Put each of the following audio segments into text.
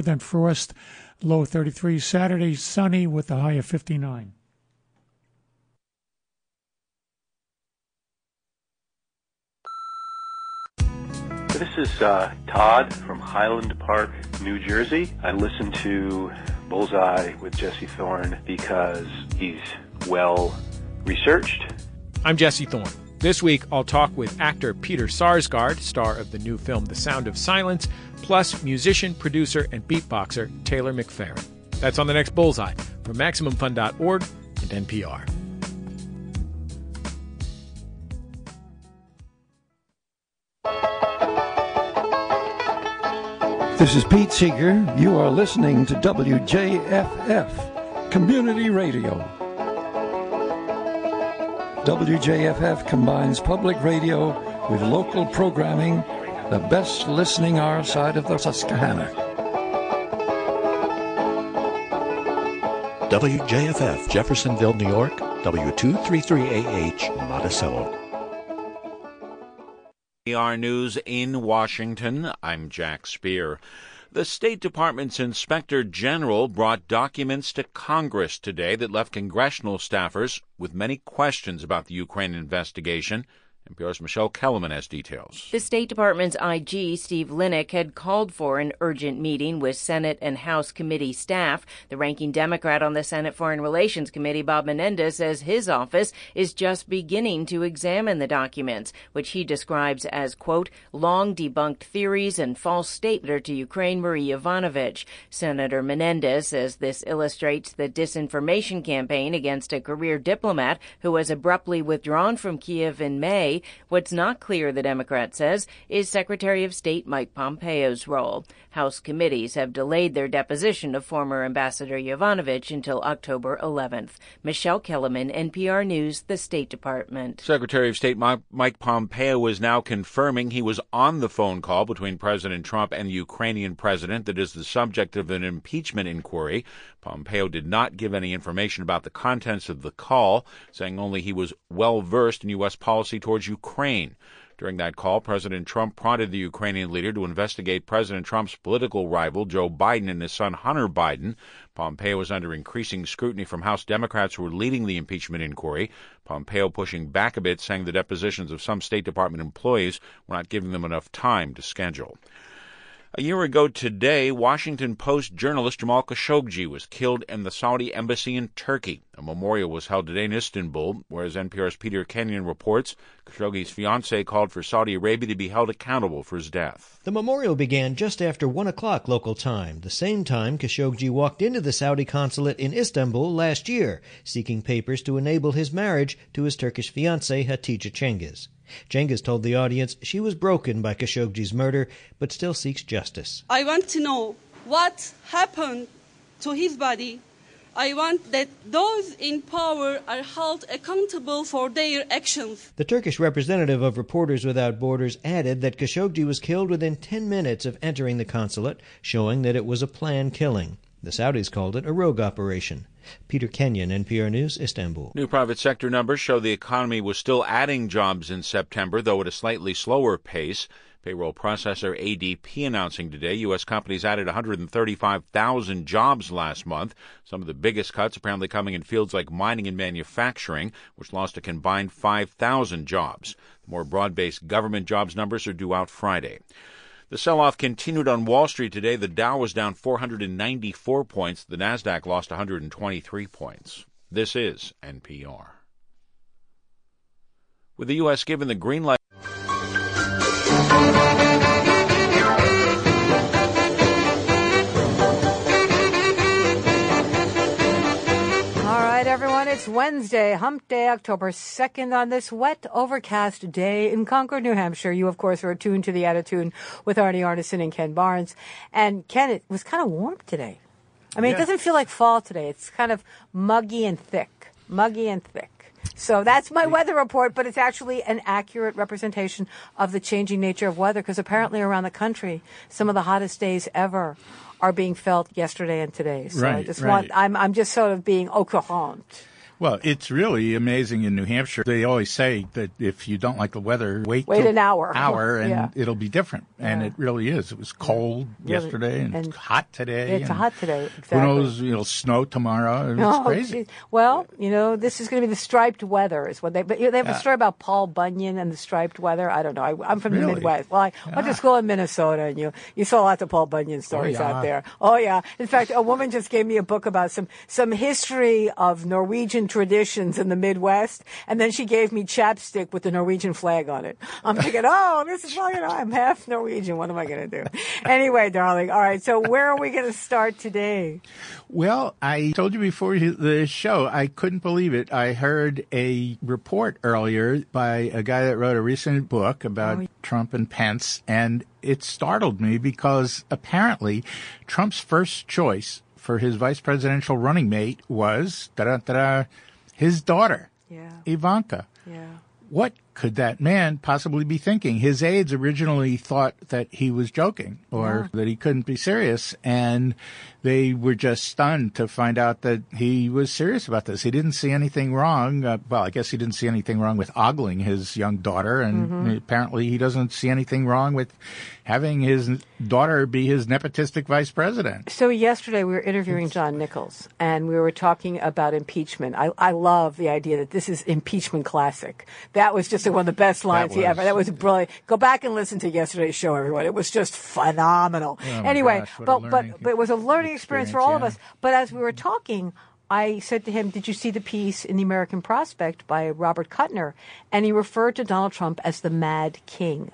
Then frost, low 33. Saturday, sunny with a high of 59. This is uh, Todd from Highland Park, New Jersey. I listen to Bullseye with Jesse Thorn because he's well researched. I'm Jesse Thorn. This week, I'll talk with actor Peter Sarsgaard, star of the new film The Sound of Silence, plus musician, producer, and beatboxer Taylor McFerrin. That's on the next Bullseye from MaximumFun.org and NPR. This is Pete Seeger. You are listening to WJFF Community Radio. WJFF combines public radio with local programming, the best listening our side of the Susquehanna. WJFF, Jeffersonville, New York, W233AH, Monticello. PR News in Washington. I'm Jack Speer. The State Department's Inspector General brought documents to Congress today that left congressional staffers with many questions about the Ukraine investigation NPR's Michele Kelemen has details. The State Department's IG, Steve Linick, had called for an urgent meeting with Senate and House committee staff. The ranking Democrat on the Senate Foreign Relations Committee, Bob Menendez, says his office is just beginning to examine the documents, which he describes as, quote, long debunked theories and false statements to Ukraine Marie Yovanovitch. Senator Menendez says this illustrates the disinformation campaign against a career diplomat who was abruptly withdrawn from Kiev in May What's not clear, the Democrat says, is Secretary of State Mike Pompeo's role. House committees have delayed their deposition of former Ambassador Yovanovitch until October 11th. Michele Kelemen, NPR News, the State Department. Secretary of State Mike Pompeo is now confirming he was on the phone call between President Trump and the Ukrainian president that is the subject of an impeachment inquiry. Pompeo did not give any information about the contents of the call, saying only he was well versed in U.S. policy towards Ukraine. During that call, President Trump prodded the Ukrainian leader to investigate President Trump's political rival, Joe Biden, and his son, Hunter Biden. Pompeo was under increasing scrutiny from House Democrats who were leading the impeachment inquiry. Pompeo pushing back a bit, saying the depositions of some State Department employees were not giving them enough time to schedule. A year ago today, Washington Post journalist Jamal Khashoggi was killed in the Saudi embassy in Turkey. A memorial was held today in Istanbul, where, as NPR's Peter Kenyon reports Khashoggi's fiancee called for Saudi Arabia to be held accountable for his death. The memorial began just after 1 o'clock local time, the same time Khashoggi walked into the Saudi consulate in Istanbul last year, seeking papers to enable his marriage to his Turkish fiancee Hatice Cengiz. Cengiz told the audience she was broken by Khashoggi's murder, but still seeks justice. I want to know what happened to his body. I want that those in power are held accountable for their actions. The Turkish representative of Reporters Without Borders added that Khashoggi was killed within 10 minutes of entering the consulate, showing that it was a planned killing. The Saudis called it a rogue operation. Peter Kenyon, NPR News, Istanbul. New private sector numbers show the economy was still adding jobs in September, though at a slightly slower pace. Payroll processor ADP announcing today U.S. companies added 135,000 jobs last month. Some of the biggest cuts apparently coming in fields like mining and manufacturing, which lost a combined 5,000 jobs. The more broad based government jobs numbers are due out Friday. The sell off continued on Wall Street today. The Dow was down 494 points. The NASDAQ lost 123 points. This is NPR. With the U.S. given the green light. Wednesday, hump day, October 2nd on this wet, overcast day in Concord, New Hampshire. You, of course, are attuned to the attitude with Arnie Arnesen and Ken Barnes. And Ken, it was kind of warm today. I mean, yeah. it doesn't feel like fall today. It's kind of muggy and thick. Muggy and thick. So that's my weather report, but it's actually an accurate representation of the changing nature of weather because apparently around the country, some of the hottest days ever are being felt yesterday and today. So right, I just right. want I'm I'm just sort of being au courant. Well, it's really amazing in New Hampshire. They always say that if you don't like the weather, wait Wait an hour. hour, and Yeah. it'll be different. And Yeah. it really is. It was cold Really. yesterday and, And hot today. It's hot today. Exactly. Who knows? It'll snow tomorrow. It's Oh, crazy. gee. Well, you know, this is going to be the striped weather, is what they. But you know, they have a story about Paul Bunyan and the striped weather. I don't know. I, I'm from the Midwest. Well, I went to school in Minnesota, and you you saw lots of Paul Bunyan oh, stories yeah. out there. Oh yeah. In fact, a woman just gave me a book about some some history of Norwegian traditions in the Midwest, and then she gave me chapstick with the Norwegian flag on it. I'm thinking, oh, this is well, you know, I'm half Norwegian. What am I going to do? Anyway, darling. All right. So where are we going to start today? Well, I told you before the show, I couldn't believe it. I heard a report earlier by a guy that wrote a recent book about Oh, Trump and Pence, and it startled me because apparently Trump's first choice for his vice presidential running mate was his daughter, Yeah. Ivanka. Yeah. What could that man possibly be thinking? His aides originally thought that he was joking or that he couldn't be serious, and they were just stunned to find out that he was serious about this. He didn't see anything wrong. Uh, well, I guess he didn't see anything wrong with ogling his young daughter, and Mhm. apparently he doesn't see anything wrong with having his daughter be his nepotistic vice president. So yesterday we were interviewing John Nichols and we were talking about impeachment. I, I love the idea that this is impeachment classic. That was just one of the best lines he ever. That was brilliant. Go back and listen to yesterday's show, everyone. It was just phenomenal. Oh, anyway, gosh, but but but it was a learning experience for all of us. But as we were talking. I said to him, Did you see the piece in the American Prospect by Robert Kuttner? And he referred to Donald Trump as the Mad King.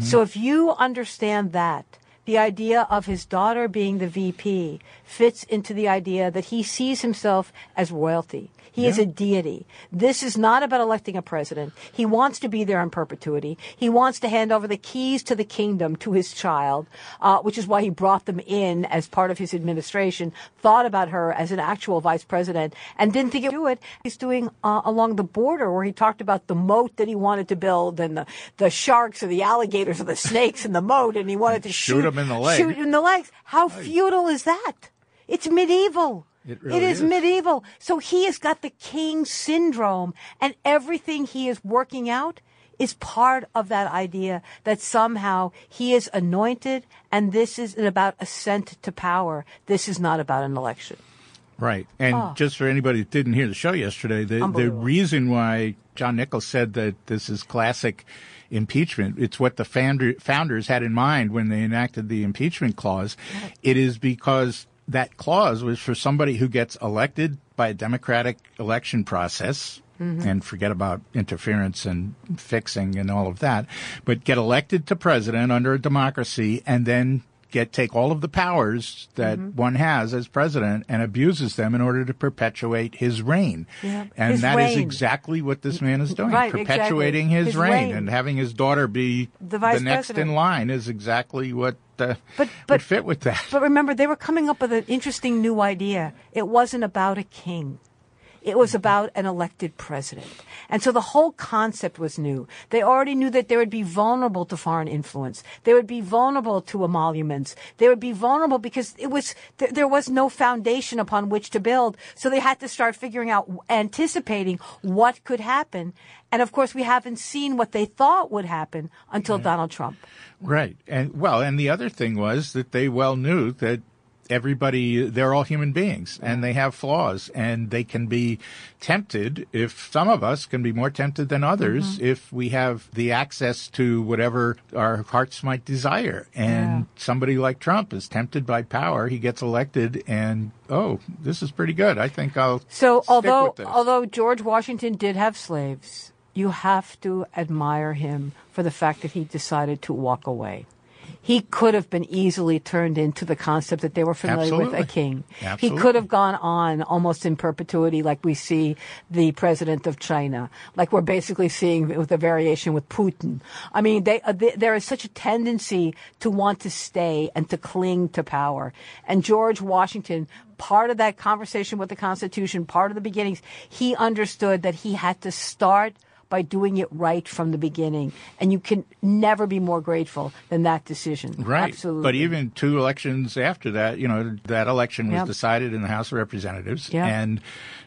So if you understand that, the idea of his daughter being the VP fits into the idea that he sees himself as royalty. He is a deity. This is not about electing a president. He wants to be there in perpetuity. He wants to hand over the keys to the kingdom to his child, uh, which is why he brought them in as part of his administration, thought about her as an actual vice president, and didn't think he would do it. He's doing uh, along the border where he talked about the moat that he wanted to build and the, the sharks or the alligators or the snakes in the moat, and he wanted to Shoot 'em in the leg. Shoot in the legs. How feudal is that? It's medieval. It really it is, is. medieval. So he has got the king syndrome, and everything he is working out is part of that idea that somehow he is anointed, and this is about ascent to power. This is not about an election. Right. And Oh. just for anybody that didn't hear the show yesterday, the, the reason why John Nichols said that this is classic impeachment, it's what the founder, founders had in mind when they enacted the impeachment clause. It is because that clause was for somebody who gets elected by a democratic election process. Mhm. And forget about interference and fixing and all of that, but get elected to president under a democracy and then get take all of the powers that Mhm. one has as president and abuses them in order to perpetuate his reign. Yeah. And His that is reign. exactly what this man is doing, Right, perpetuating exactly. his, His reign, reign. and having his daughter be The vice next president. in line is exactly what uh, But- would but- fit with that. But remember, they were coming up with an interesting new idea. It wasn't about a king. It was about an elected president. And so the whole concept was new. They already knew that they would be vulnerable to foreign influence. They would be vulnerable to emoluments. They would be vulnerable because it was, th- there was no foundation upon which to build. So they had to start figuring out, anticipating what could happen. And of course, we haven't seen what they thought would happen until Donald Trump. Right. And well, and the other thing was that they well knew that everybody they're all human beings and they have flaws and they can be tempted if some of us can be more tempted than others Mm-hmm. if we have the access to whatever our hearts might desire and Yeah. somebody like Trump is tempted by power he gets elected and oh this is pretty good I think I'll So although although George Washington did have slaves, you have to admire him for the fact that he decided to walk away. He could have been easily turned into the concept that they were familiar with a Absolutely. king. He could have gone on almost in perpetuity, like we see the president of China, like we're basically seeing with the variation with Putin. I mean, they, uh, they, there is such a tendency to want to stay and to cling to power. And George Washington, part of that conversation with the Constitution, part of the beginnings, he understood that he had to start by doing it right from the beginning. And you can never be more grateful than that decision. Right. Absolutely. But even two elections after that, you know, that election was Yep. decided in the House of Representatives. Yep. And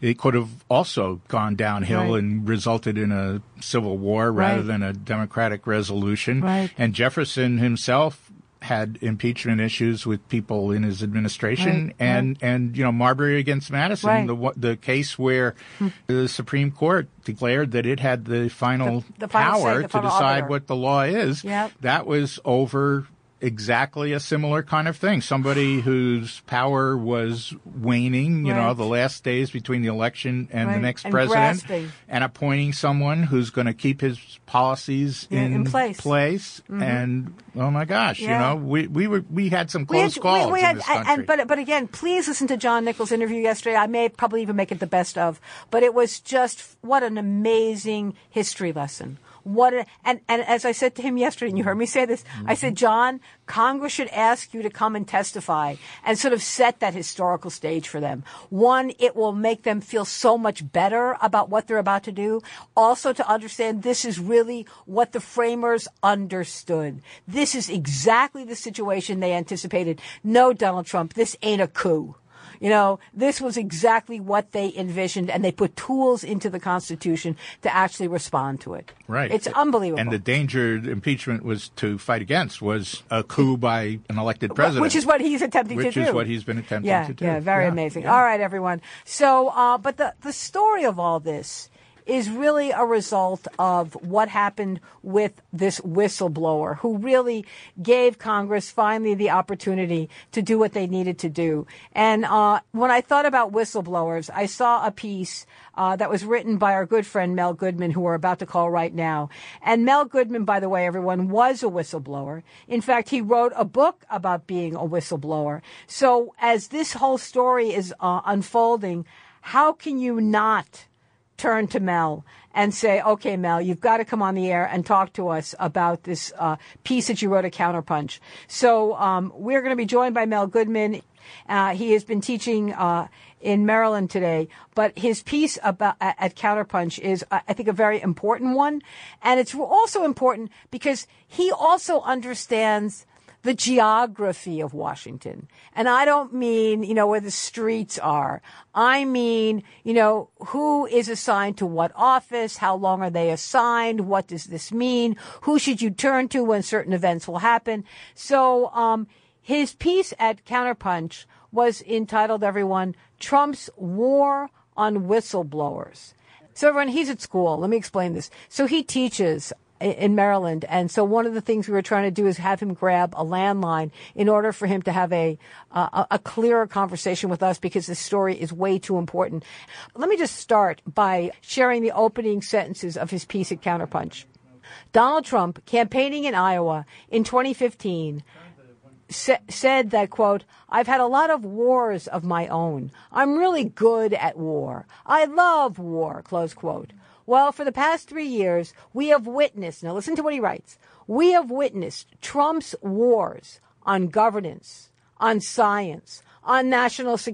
it could have also gone downhill Right. and resulted in a civil war rather Right. than a democratic resolution. Right. And Jefferson himself had impeachment issues with people in his administration Right, and and you know Marbury against Madison Right. the the case where hmm. the Supreme Court declared that it had the final The- the final say, power the to final decide arbiter. what the law is Yep. that was over exactly a similar kind of thing. Somebody whose power was waning, you know, the last days between the election and the next And president, grasping. and appointing someone who's going to keep his policies Yeah, in place. Mhm. And oh my gosh, Yeah. you know, we we were we had some We had- close calls we- we in had-. And, but but again, please listen to John Nichols' interview yesterday. I may probably even make it the best of, but it was just what an amazing history lesson. What and and as I said to him yesterday, and you heard me say this, I said, John, Congress should ask you to come and testify and sort of set that historical stage for them. One, it will make them feel so much better about what they're about to do. Also, to understand this is really what the framers understood. This is exactly the situation they anticipated. No, Donald Trump, this ain't a coup. You know, this was exactly what they envisioned, and they put tools into the Constitution to actually respond to it. Right. It's unbelievable. And the danger impeachment was to fight against was a coup by an elected president. Which is what he's attempting to do. Which is what he's been attempting yeah, to do. Yeah, very Yeah, amazing. yeah. All right, everyone. So, uh, but the, the story of all this is really a result of what happened with this whistleblower who really gave Congress finally the opportunity to do what they needed to do. And uh, when I thought about whistleblowers, I saw a piece uh, that was written by our good friend Mel Goodman, who we're about to call right now. And Mel Goodman, by the way, everyone, was a whistleblower. In fact, he wrote a book about being a whistleblower. So as this whole story is uh, unfolding, how can you not turn to Mel and say, okay, Mel, you've got to come on the air and talk to us about this uh, piece that you wrote at Counterpunch. So um, we're going to be joined by Mel Goodman. Uh, he has been teaching uh, in Maryland today, but his piece about at, at Counterpunch is, uh, I think, a very important one, and it's also important because he also understands the geography of Washington. And I don't mean, you know, where the streets are. I mean, you know, who is assigned to what office? How long are they assigned? What does this mean? Who should you turn to when certain events will happen? So, um, his piece at Counterpunch was entitled, everyone, Trump's War on Whistleblowers. So everyone, he's at school. Let me explain this. So he teaches in Maryland. And so one of the things we were trying to do is have him grab a landline in order for him to have a, uh, a clearer conversation with us because this story is way too important. Let me just start by sharing the opening sentences of his piece at Counterpunch. Donald Trump, campaigning in Iowa in 2015, sa- said that quote i've had a lot of wars of my own i'm really good at war i love war close quote well for the past three years we have witnessed now listen to what he writes we have witnessed trump's wars on governance on science on national security